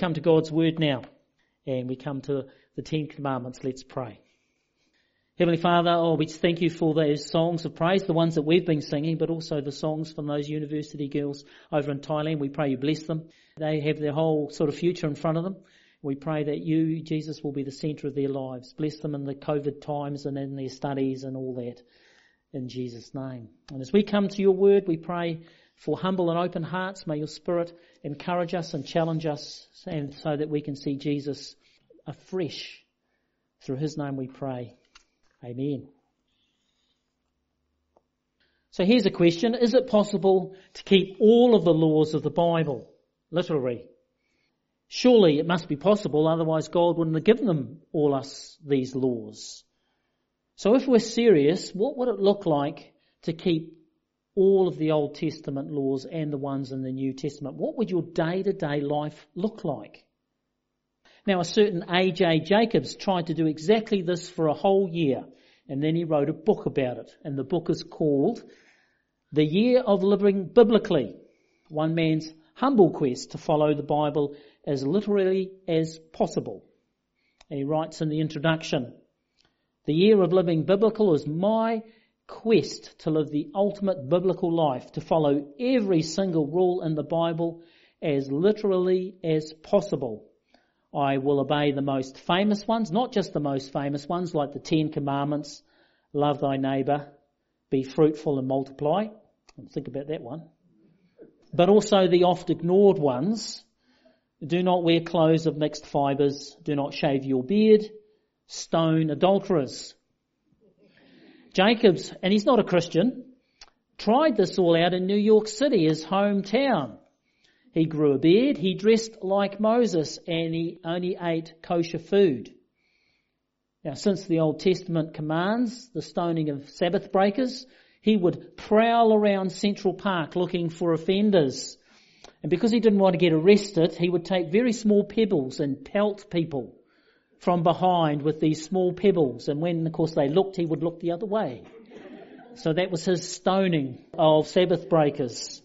come to God's Word now, and we come to the Ten Commandments. Let's pray. Heavenly Father, oh, we thank you for those songs of praise, the ones that we've been singing, but also the songs from those university girls over in Thailand. We pray you bless them. They have their whole sort of future in front of them. We pray that you, Jesus, will be the centre of their lives. Bless them in the COVID times and in their studies and all that. In Jesus' name. And as we come to your word, we pray for humble and open hearts. May your spirit encourage us and challenge us and so that we can see Jesus afresh. Through his name we pray. Amen. So here's a question. Is it possible to keep all of the laws of the Bible? Literally. Surely it must be possible, otherwise God wouldn't have given them all us these laws. So if we're serious, what would it look like to keep all of the Old Testament laws and the ones in the New Testament? What would your day to day life look like? Now, a certain A.J. Jacobs tried to do exactly this for a whole year, and then he wrote a book about it. And the book is called The Year of Living Biblically, one man's humble quest to follow the Bible as literally as possible. And he writes in the introduction, The year of living biblical is my quest to live the ultimate biblical life, to follow every single rule in the Bible as literally as possible. I will obey the most famous ones, not just the most famous ones like the Ten Commandments, love thy neighbour, be fruitful and multiply. Think about that one. But also the oft ignored ones. Do not wear clothes of mixed fibres. Do not shave your beard. Stone adulterers. Jacobs, and he's not a Christian, tried this all out in New York City, his hometown. He grew a beard, he dressed like Moses, and he only ate kosher food. Now, since the Old Testament commands the stoning of Sabbath breakers, he would prowl around Central Park looking for offenders. And because he didn't want to get arrested, he would take very small pebbles and pelt people from behind with these small pebbles. And when, of course, they looked, he would look the other way. So that was his stoning of Sabbath breakers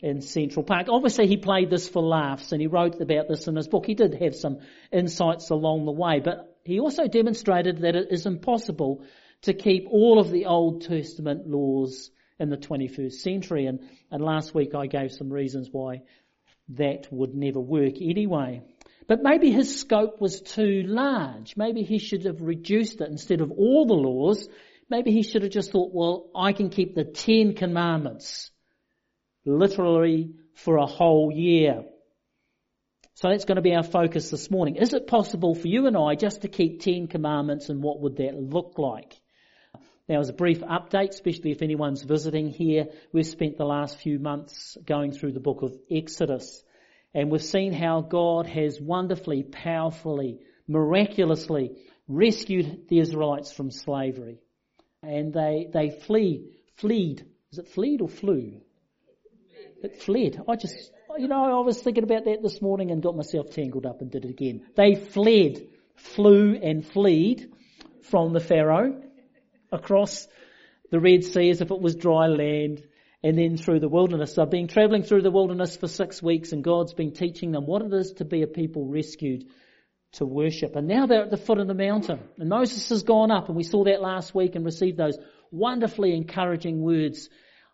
in Central Park. Obviously he played this for laughs and he wrote about this in his book. He did have some insights along the way, but he also demonstrated that it is impossible to keep all of the Old Testament laws in the 21st century. And, and last week I gave some reasons why that would never work anyway. But maybe his scope was too large. Maybe he should have reduced it instead of all the laws. Maybe he should have just thought, well, I can keep the Ten Commandments literally for a whole year. So that's going to be our focus this morning. Is it possible for you and I just to keep Ten Commandments and what would that look like? Now as a brief update, especially if anyone's visiting here, we've spent the last few months going through the book of Exodus and we've seen how God has wonderfully, powerfully, miraculously rescued the Israelites from slavery. And they, they flee, fleed, is it fleed or flew? It fled. I just, you know, I was thinking about that this morning and got myself tangled up and did it again. They fled, flew and fled from the Pharaoh across the Red Sea as if it was dry land and then through the wilderness. They've been traveling through the wilderness for six weeks and God's been teaching them what it is to be a people rescued to worship. And now they're at the foot of the mountain and Moses has gone up and we saw that last week and received those wonderfully encouraging words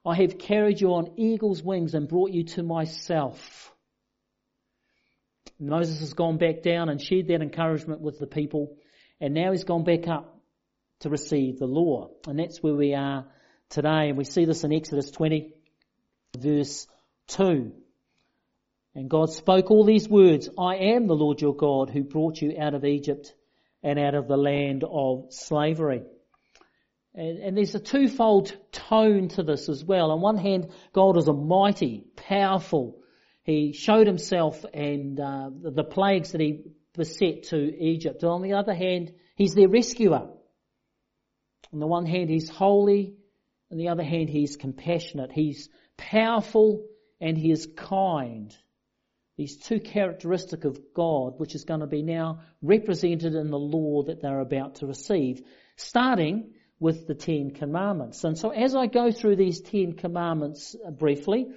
I have carried you on eagle's wings and brought you to myself. Moses has gone back down and shared that encouragement with the people, and now he's gone back up to receive the law. And that's where we are today. And we see this in Exodus 20, verse 2. And God spoke all these words, I am the Lord your God who brought you out of Egypt and out of the land of slavery. And, and, there's a twofold tone to this as well. On one hand, God is a mighty, powerful. He showed himself and uh, the plagues that he beset to Egypt. And on the other hand, he's their rescuer. On the one hand, he's holy. On the other hand, he's compassionate. He's powerful and he is kind. These two characteristics of God, which is going to be now represented in the law that they're about to receive, starting with the Ten Commandments. And so as I go through these Ten Commandments uh, briefly,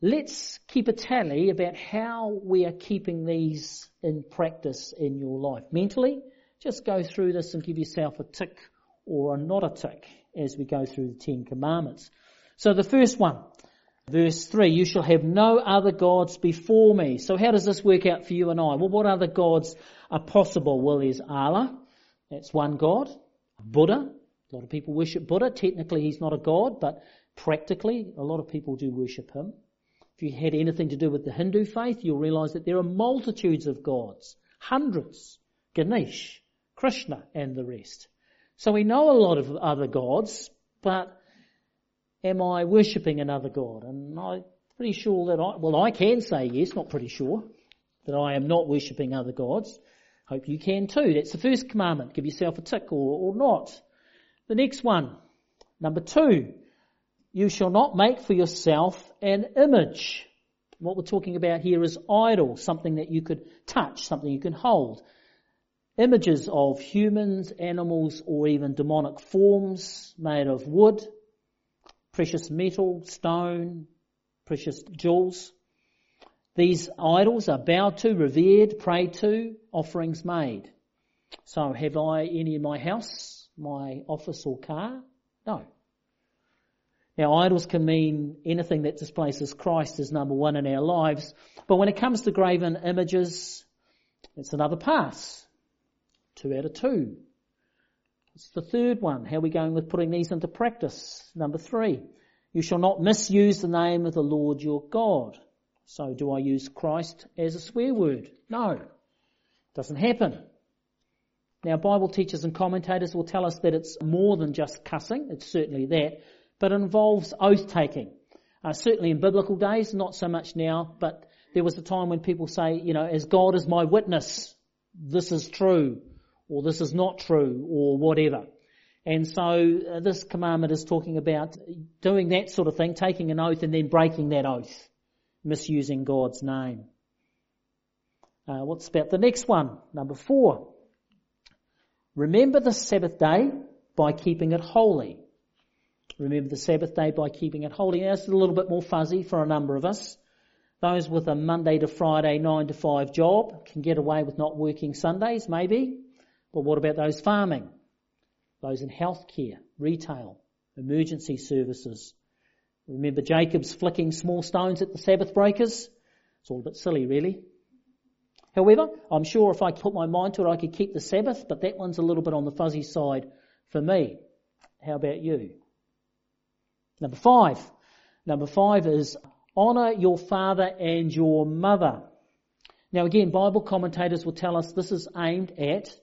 let's keep a tally about how we are keeping these in practice in your life. Mentally, just go through this and give yourself a tick or a not a tick as we go through the Ten Commandments. So the first one, verse 3, you shall have no other gods before me. So how does this work out for you and I? Well, what other gods are possible? Well, there's Allah, that's one God. Buddha, a lot of people worship Buddha. Technically he's not a god, but practically a lot of people do worship him. If you had anything to do with the Hindu faith, you'll realize that there are multitudes of gods, hundreds, Ganesh, Krishna, and the rest. So we know a lot of other gods, but am I worshipping another god? And I'm pretty sure that I, well, I can say yes, not pretty sure, that I am not worshipping other gods. Hope you can too. That's the first commandment. Give yourself a tick or, or not. The next one, number two, you shall not make for yourself an image. What we're talking about here is idol, something that you could touch, something you can hold. Images of humans, animals, or even demonic forms made of wood, precious metal, stone, precious jewels. These idols are bowed to, revered, prayed to, offerings made. So have I any in my house, my office or car? No. Now idols can mean anything that displaces Christ as number one in our lives, but when it comes to graven images, it's another pass. Two out of two. It's the third one. How are we going with putting these into practice? Number three. You shall not misuse the name of the Lord your God. So do I use Christ as a swear word? No. Doesn't happen. Now Bible teachers and commentators will tell us that it's more than just cussing. It's certainly that but it involves oath taking. Uh, certainly in biblical days, not so much now, but there was a time when people say, you know, as God is my witness, this is true, or this is not true, or whatever. And so uh, this commandment is talking about doing that sort of thing, taking an oath and then breaking that oath, misusing God's name. Uh, what's about the next one? Number four. Remember the Sabbath day by keeping it holy. Remember the Sabbath day by keeping it holy. Now, it's a little bit more fuzzy for a number of us. Those with a Monday to Friday, 9 to 5 job can get away with not working Sundays, maybe. But what about those farming? Those in healthcare, retail, emergency services? Remember Jacob's flicking small stones at the Sabbath breakers? It's all a bit silly, really. However, I'm sure if I put my mind to it, I could keep the Sabbath, but that one's a little bit on the fuzzy side for me. How about you? Number five. Number five is honor your father and your mother. Now again, Bible commentators will tell us this is aimed at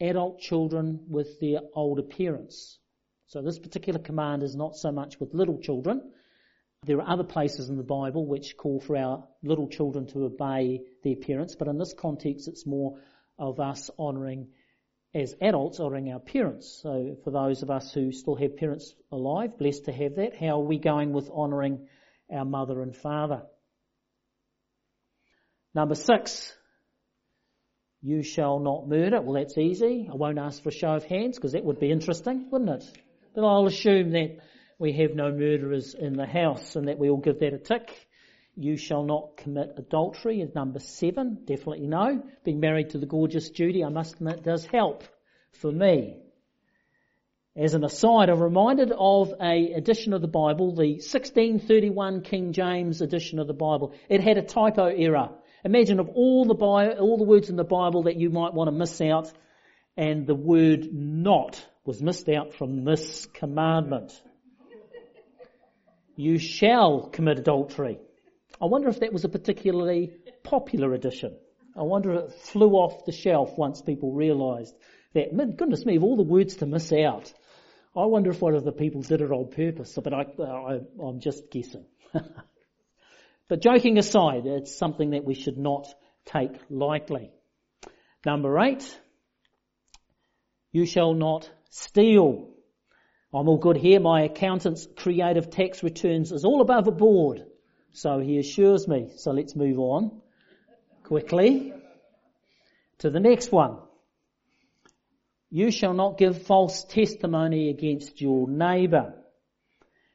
adult children with their older parents. So this particular command is not so much with little children. There are other places in the Bible which call for our little children to obey their parents, but in this context it's more of us honouring as adults honouring our parents. So for those of us who still have parents alive, blessed to have that, how are we going with honouring our mother and father? Number six, you shall not murder. Well, that's easy. I won't ask for a show of hands because that would be interesting, wouldn't it? But I'll assume that we have no murderers in the house and that we all give that a tick. You shall not commit adultery is number seven. Definitely no. Being married to the gorgeous Judy, I must admit, does help for me. As an aside, I'm reminded of a edition of the Bible, the 1631 King James edition of the Bible. It had a typo error. Imagine of all the all the words in the Bible that you might want to miss out, and the word not was missed out from this commandment. You shall commit adultery. I wonder if that was a particularly popular edition. I wonder if it flew off the shelf once people realised that. Goodness me, of all the words to miss out, I wonder if one of the people did it on purpose. But I, I, I'm just guessing. but joking aside, it's something that we should not take lightly. Number eight, you shall not steal. I'm all good here. My accountant's creative tax returns is all above board. So he assures me. So let's move on quickly to the next one. You shall not give false testimony against your neighbour.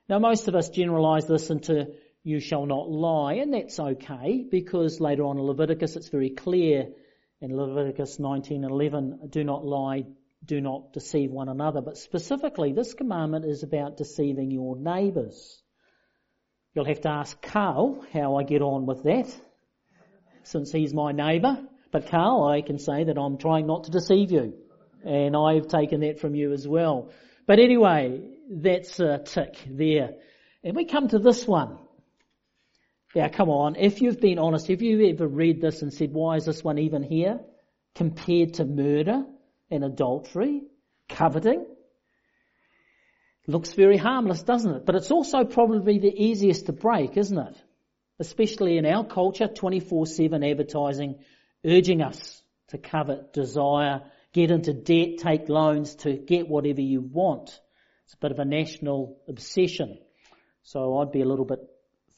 Now most of us generalise this into you shall not lie, and that's okay because later on in Leviticus it's very clear in Leviticus 19:11, do not lie, do not deceive one another. But specifically, this commandment is about deceiving your neighbours. You'll have to ask Carl how I get on with that, since he's my neighbour. But Carl, I can say that I'm trying not to deceive you, and I've taken that from you as well. But anyway, that's a tick there. And we come to this one. Now, come on, if you've been honest, have you ever read this and said, why is this one even here? Compared to murder and adultery, coveting. Looks very harmless, doesn't it? But it's also probably the easiest to break, isn't it? Especially in our culture, 24-7 advertising urging us to covet, desire, get into debt, take loans to get whatever you want. It's a bit of a national obsession. So I'd be a little bit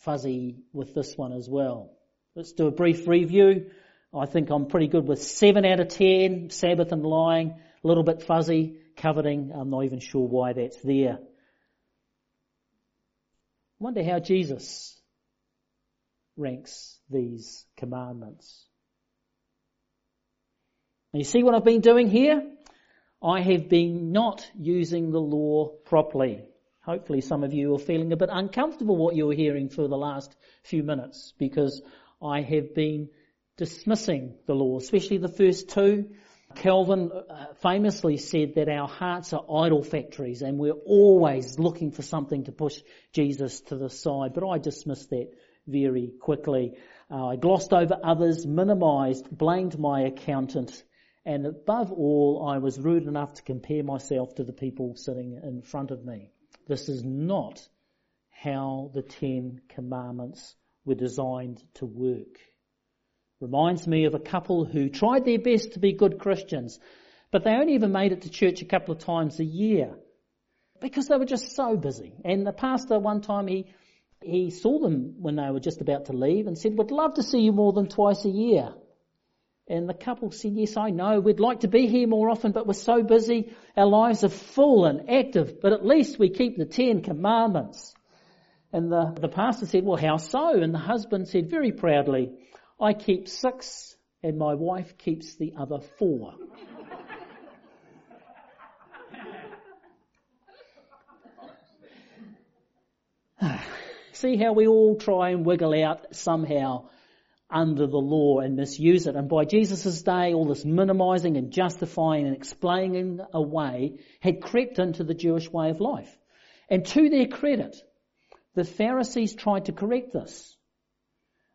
fuzzy with this one as well. Let's do a brief review. I think I'm pretty good with 7 out of 10, Sabbath and lying, a little bit fuzzy, coveting, I'm not even sure why that's there. Wonder how Jesus ranks these commandments. You see what I've been doing here? I have been not using the law properly. Hopefully some of you are feeling a bit uncomfortable what you're hearing for the last few minutes because I have been dismissing the law, especially the first two. Calvin uh, famously said that our hearts are idol factories and we're always looking for something to push Jesus to the side. But I dismissed that very quickly. Uh, I glossed over others, minimized, blamed my accountant, and above all, I was rude enough to compare myself to the people sitting in front of me. This is not how the Ten Commandments were designed to work. Reminds me of a couple who tried their best to be good Christians, but they only ever made it to church a couple of times a year because they were just so busy. And the pastor one time he he saw them when they were just about to leave and said, "Would love to see you more than twice a year." And the couple said, yes, I know, we'd like to be here more often, but we're so busy. Our lives are full and active, but at least we keep the Ten Commandments. And the, the pastor said, well, how so? And the husband said very proudly, I keep six and my wife keeps the other four. See how we all try and wiggle out somehow under the law and misuse it. And by Jesus' day, all this minimizing and justifying and explaining away had crept into the Jewish way of life. And to their credit, the Pharisees tried to correct this.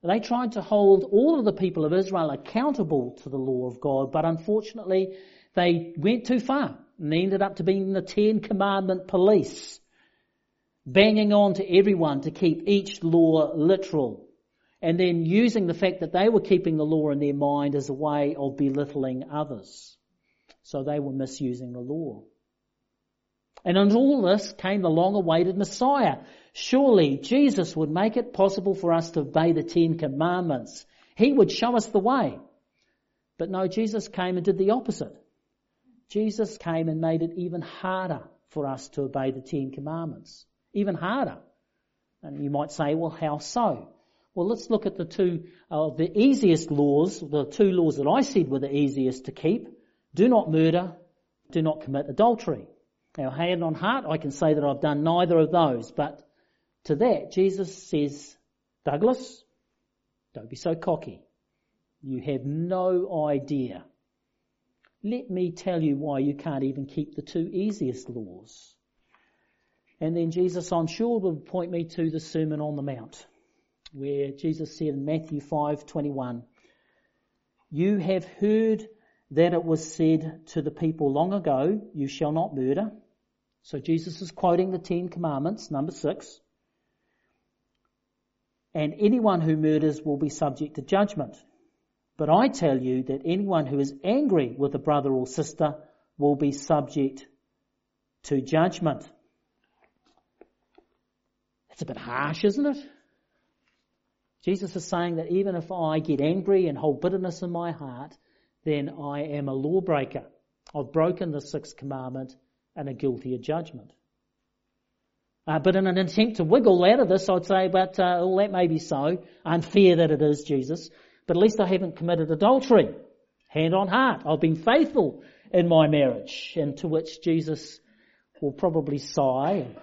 They tried to hold all of the people of Israel accountable to the law of God, but unfortunately they went too far and they ended up to being the Ten Commandment police, banging on to everyone to keep each law literal and then using the fact that they were keeping the law in their mind as a way of belittling others. So they were misusing the law. And in all this came the long awaited Messiah. Surely Jesus would make it possible for us to obey the Ten Commandments. He would show us the way. But no, Jesus came and did the opposite. Jesus came and made it even harder for us to obey the Ten Commandments. Even harder. And you might say, well, how so? Well, let's look at the two, uh, the easiest laws, the two laws that I said were the easiest to keep. Do not murder, do not commit adultery. Now, hand on heart, I can say that I've done neither of those, but to that, Jesus says, Douglas, don't be so cocky. You have no idea. Let me tell you why you can't even keep the two easiest laws. And then Jesus, I'm sure, will point me to the Sermon on the Mount where Jesus said in Matthew 5:21, "You have heard that it was said to the people long ago, you shall not murder." So Jesus is quoting the 10 commandments, number 6. And anyone who murders will be subject to judgment. But I tell you that anyone who is angry with a brother or sister will be subject to judgment. That's a bit harsh, isn't it? Jesus is saying that even if I get angry and hold bitterness in my heart, then I am a lawbreaker. I've broken the sixth commandment and are guilty judgment. Uh, but in an attempt to wiggle out of this, I'd say, but uh, well, that may be so. Unfair that it is, Jesus. But at least I haven't committed adultery. Hand on heart. I've been faithful in my marriage. And to which Jesus will probably sigh and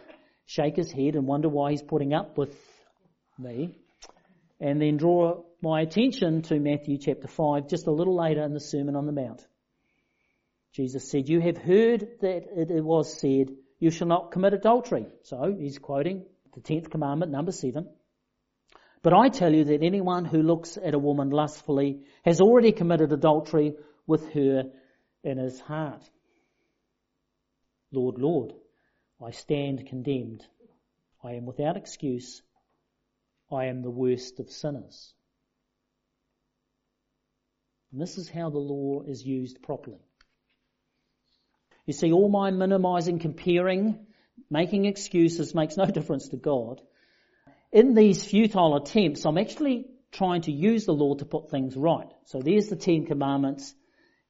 shake his head and wonder why he's putting up with me. And then draw my attention to Matthew chapter 5 just a little later in the Sermon on the Mount. Jesus said, You have heard that it was said, You shall not commit adultery. So he's quoting the 10th commandment, number 7. But I tell you that anyone who looks at a woman lustfully has already committed adultery with her in his heart. Lord, Lord, I stand condemned. I am without excuse. I am the worst of sinners. And this is how the law is used properly. You see, all my minimizing, comparing, making excuses makes no difference to God. In these futile attempts, I'm actually trying to use the law to put things right. So there's the Ten Commandments,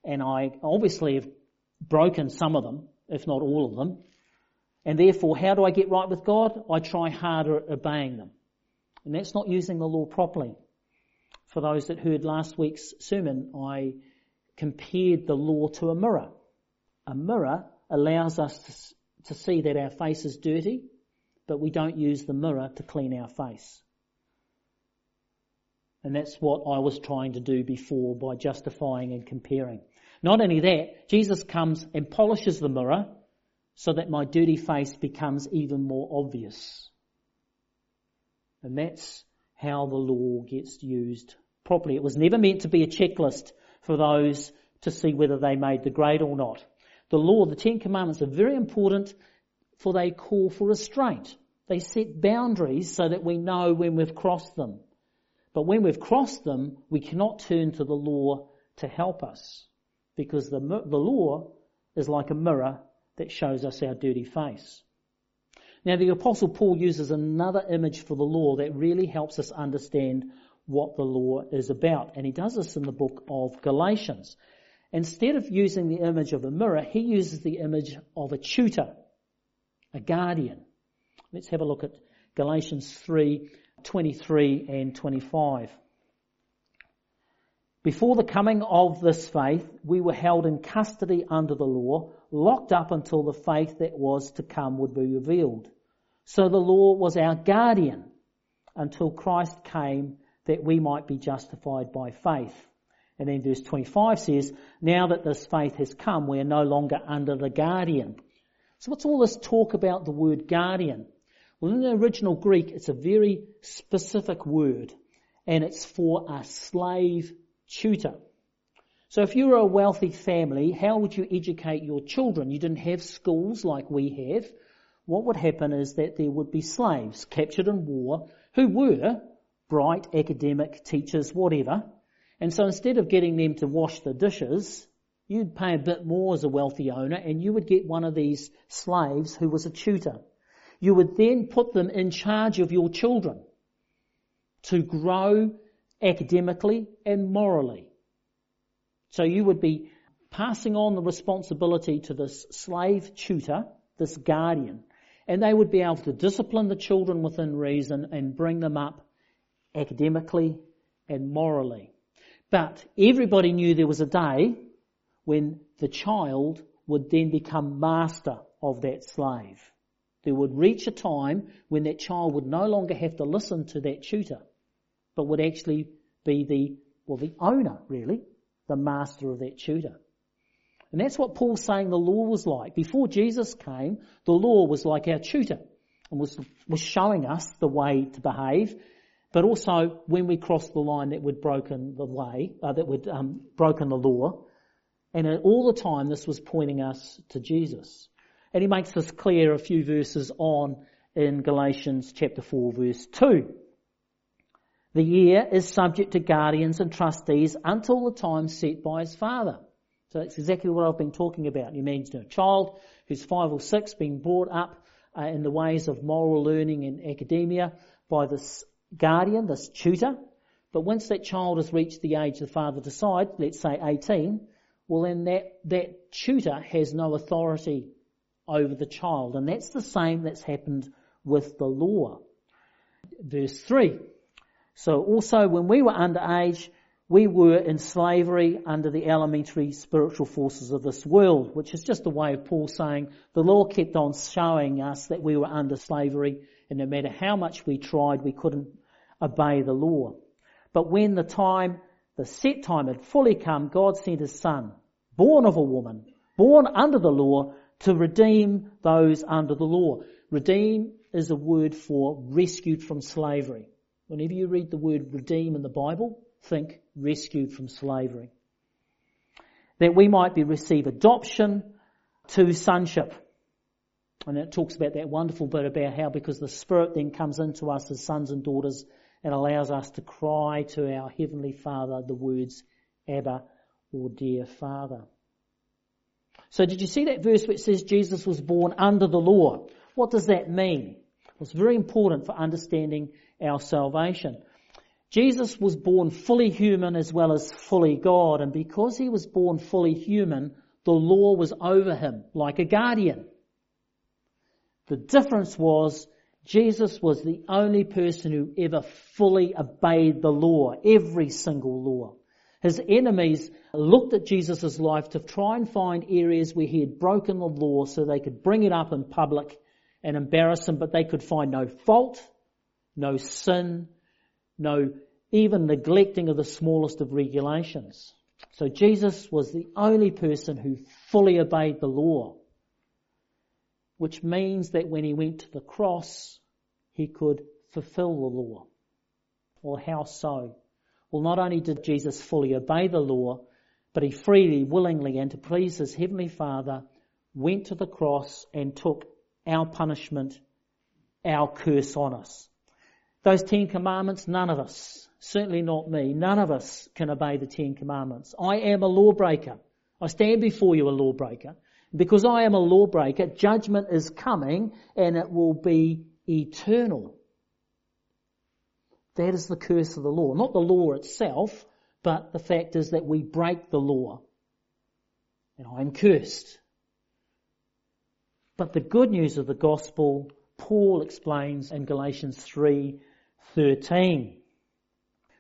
and I obviously have broken some of them, if not all of them. And therefore, how do I get right with God? I try harder at obeying them. And that's not using the law properly. For those that heard last week's sermon, I compared the law to a mirror. A mirror allows us to, see that our face is dirty, but we don't use the mirror to clean our face. And that's what I was trying to do before by justifying and comparing. Not only that, Jesus comes and polishes the mirror so that my dirty face becomes even more obvious. And that's how the law gets used properly. It was never meant to be a checklist for those to see whether they made the grade or not. The law, the Ten Commandments are very important for they call for restraint. They set boundaries so that we know when we've crossed them. But when we've crossed them, we cannot turn to the law to help us because the, the law is like a mirror that shows us our dirty face. Now the apostle Paul uses another image for the law that really helps us understand what the law is about. And he does this in the book of Galatians. Instead of using the image of a mirror, he uses the image of a tutor, a guardian. Let's have a look at Galatians 3, 23 and 25. Before the coming of this faith, we were held in custody under the law, locked up until the faith that was to come would be revealed. So the law was our guardian until Christ came that we might be justified by faith. And then verse 25 says, now that this faith has come, we are no longer under the guardian. So what's all this talk about the word guardian? Well, in the original Greek, it's a very specific word, and it's for a slave tutor. So if you were a wealthy family, how would you educate your children? You didn't have schools like we have. What would happen is that there would be slaves captured in war who were bright academic teachers, whatever. And so instead of getting them to wash the dishes, you'd pay a bit more as a wealthy owner and you would get one of these slaves who was a tutor. You would then put them in charge of your children to grow academically and morally. So you would be passing on the responsibility to this slave tutor, this guardian, and they would be able to discipline the children within reason and bring them up academically and morally. But everybody knew there was a day when the child would then become master of that slave. There would reach a time when that child would no longer have to listen to that tutor but would actually be the, well, the owner, really, the master of that tutor. And that's what Paul's saying the law was like. Before Jesus came, the law was like our tutor and was, was showing us the way to behave, but also when we crossed the line that we'd broken the way, uh, that we'd um, broken the law. And all the time this was pointing us to Jesus. And he makes this clear a few verses on in Galatians chapter 4 verse 2. The heir is subject to guardians and trustees until the time set by his father. So that's exactly what I've been talking about. You mean a child who's five or six being brought up uh, in the ways of moral learning and academia by this guardian, this tutor. But once that child has reached the age the father decides, let's say 18, well then that, that tutor has no authority over the child. And that's the same that's happened with the law. Verse 3. So also when we were underage, we were in slavery under the elementary spiritual forces of this world, which is just a way of Paul saying the law kept on showing us that we were under slavery and no matter how much we tried, we couldn't obey the law. But when the time, the set time had fully come, God sent his son, born of a woman, born under the law, to redeem those under the law. Redeem is a word for rescued from slavery. Whenever you read the word redeem in the Bible, think rescued from slavery. That we might be receive adoption to sonship. And it talks about that wonderful bit about how because the Spirit then comes into us as sons and daughters and allows us to cry to our Heavenly Father the words, Abba or dear Father. So did you see that verse which says Jesus was born under the law? What does that mean? Well, it's very important for understanding our salvation. Jesus was born fully human as well as fully God, and because he was born fully human, the law was over him like a guardian. The difference was Jesus was the only person who ever fully obeyed the law, every single law. His enemies looked at Jesus' life to try and find areas where he had broken the law so they could bring it up in public and embarrass him, but they could find no fault, no sin, no even neglecting of the smallest of regulations. So Jesus was the only person who fully obeyed the law, which means that when he went to the cross, he could fulfill the law. Well, how so? Well, not only did Jesus fully obey the law, but he freely, willingly, and to please his heavenly Father, went to the cross and took our punishment, our curse on us. Those Ten Commandments, none of us, certainly not me, none of us can obey the Ten Commandments. I am a lawbreaker. I stand before you a lawbreaker. Because I am a lawbreaker, judgment is coming and it will be eternal. That is the curse of the law. Not the law itself, but the fact is that we break the law. And I am cursed. But the good news of the gospel, Paul explains in Galatians 3 13.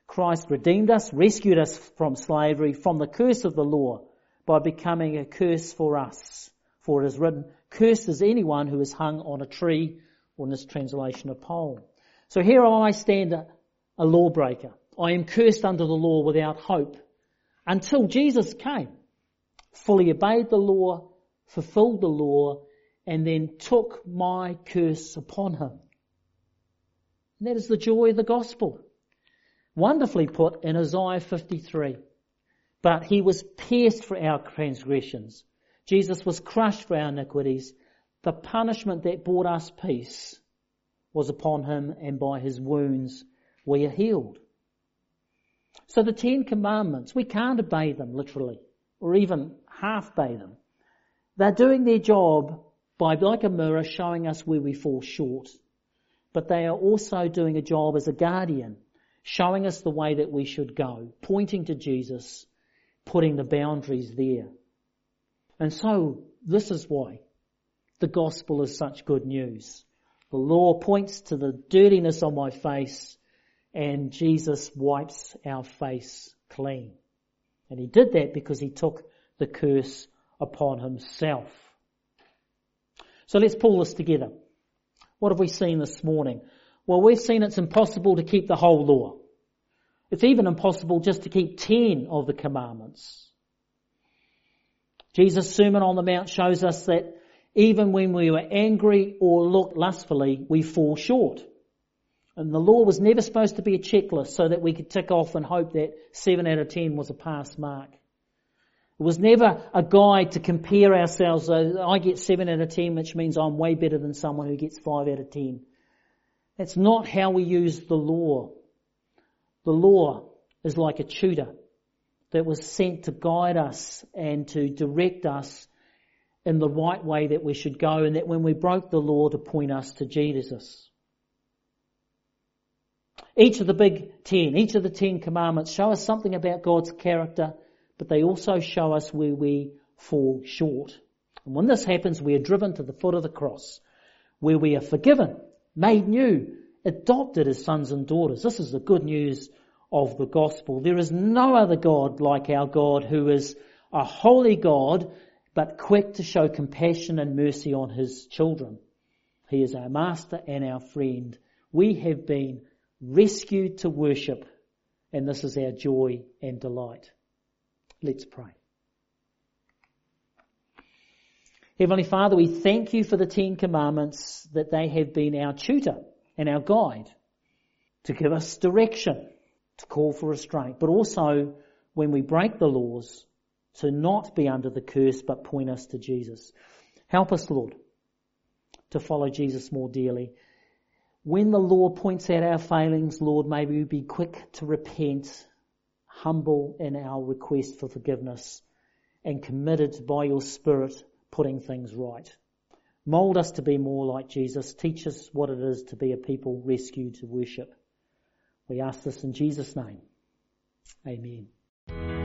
Christ redeemed us, rescued us from slavery, from the curse of the law, by becoming a curse for us. For it is written, cursed is anyone who is hung on a tree, or in this translation, a pole. So here I stand a, a lawbreaker. I am cursed under the law without hope until Jesus came, fully obeyed the law, fulfilled the law, and then took my curse upon him. And that is the joy of the gospel. Wonderfully put in Isaiah 53. But he was pierced for our transgressions. Jesus was crushed for our iniquities. The punishment that brought us peace was upon him and by his wounds we are healed. So the Ten Commandments, we can't obey them literally or even half obey them. They're doing their job by like a mirror showing us where we fall short but they are also doing a job as a guardian, showing us the way that we should go, pointing to Jesus, putting the boundaries there. And so, this is why the gospel is such good news. The law points to the dirtiness on my face, and Jesus wipes our face clean. And he did that because he took the curse upon himself. So let's pull this together. What have we seen this morning? Well, we've seen it's impossible to keep the whole law. It's even impossible just to keep 10 of the commandments. Jesus' Sermon on the Mount shows us that even when we were angry or looked lustfully, we fall short. And the law was never supposed to be a checklist so that we could tick off and hope that 7 out of 10 was a pass mark. It was never a guide to compare ourselves. I get 7 out of 10, which means I'm way better than someone who gets 5 out of 10. That's not how we use the law. The law is like a tutor that was sent to guide us and to direct us in the right way that we should go and that when we broke the law to point us to Jesus. Each of the big ten, each of the ten commandments show us something about God's character but they also show us where we fall short. And when this happens, we are driven to the foot of the cross, where we are forgiven made new, adopted as sons and daughters. This is the good news of the gospel. There is no other God like our God who is a holy God, but quick to show compassion and mercy on his children. He is our master and our friend. We have been rescued to worship, and this is our joy and delight. Let's pray. Heavenly Father, we thank you for the Ten Commandments that they have been our tutor and our guide to give us direction, to call for restraint, but also when we break the laws to not be under the curse but point us to Jesus. Help us, Lord, to follow Jesus more dearly. When the law points out our failings, Lord, may we be quick to repent, humble in our request for forgiveness, and committed by your Spirit putting things right. Mold us to be more like Jesus. Teach us what it is to be a people rescued to worship. We ask this in Jesus' name. Amen.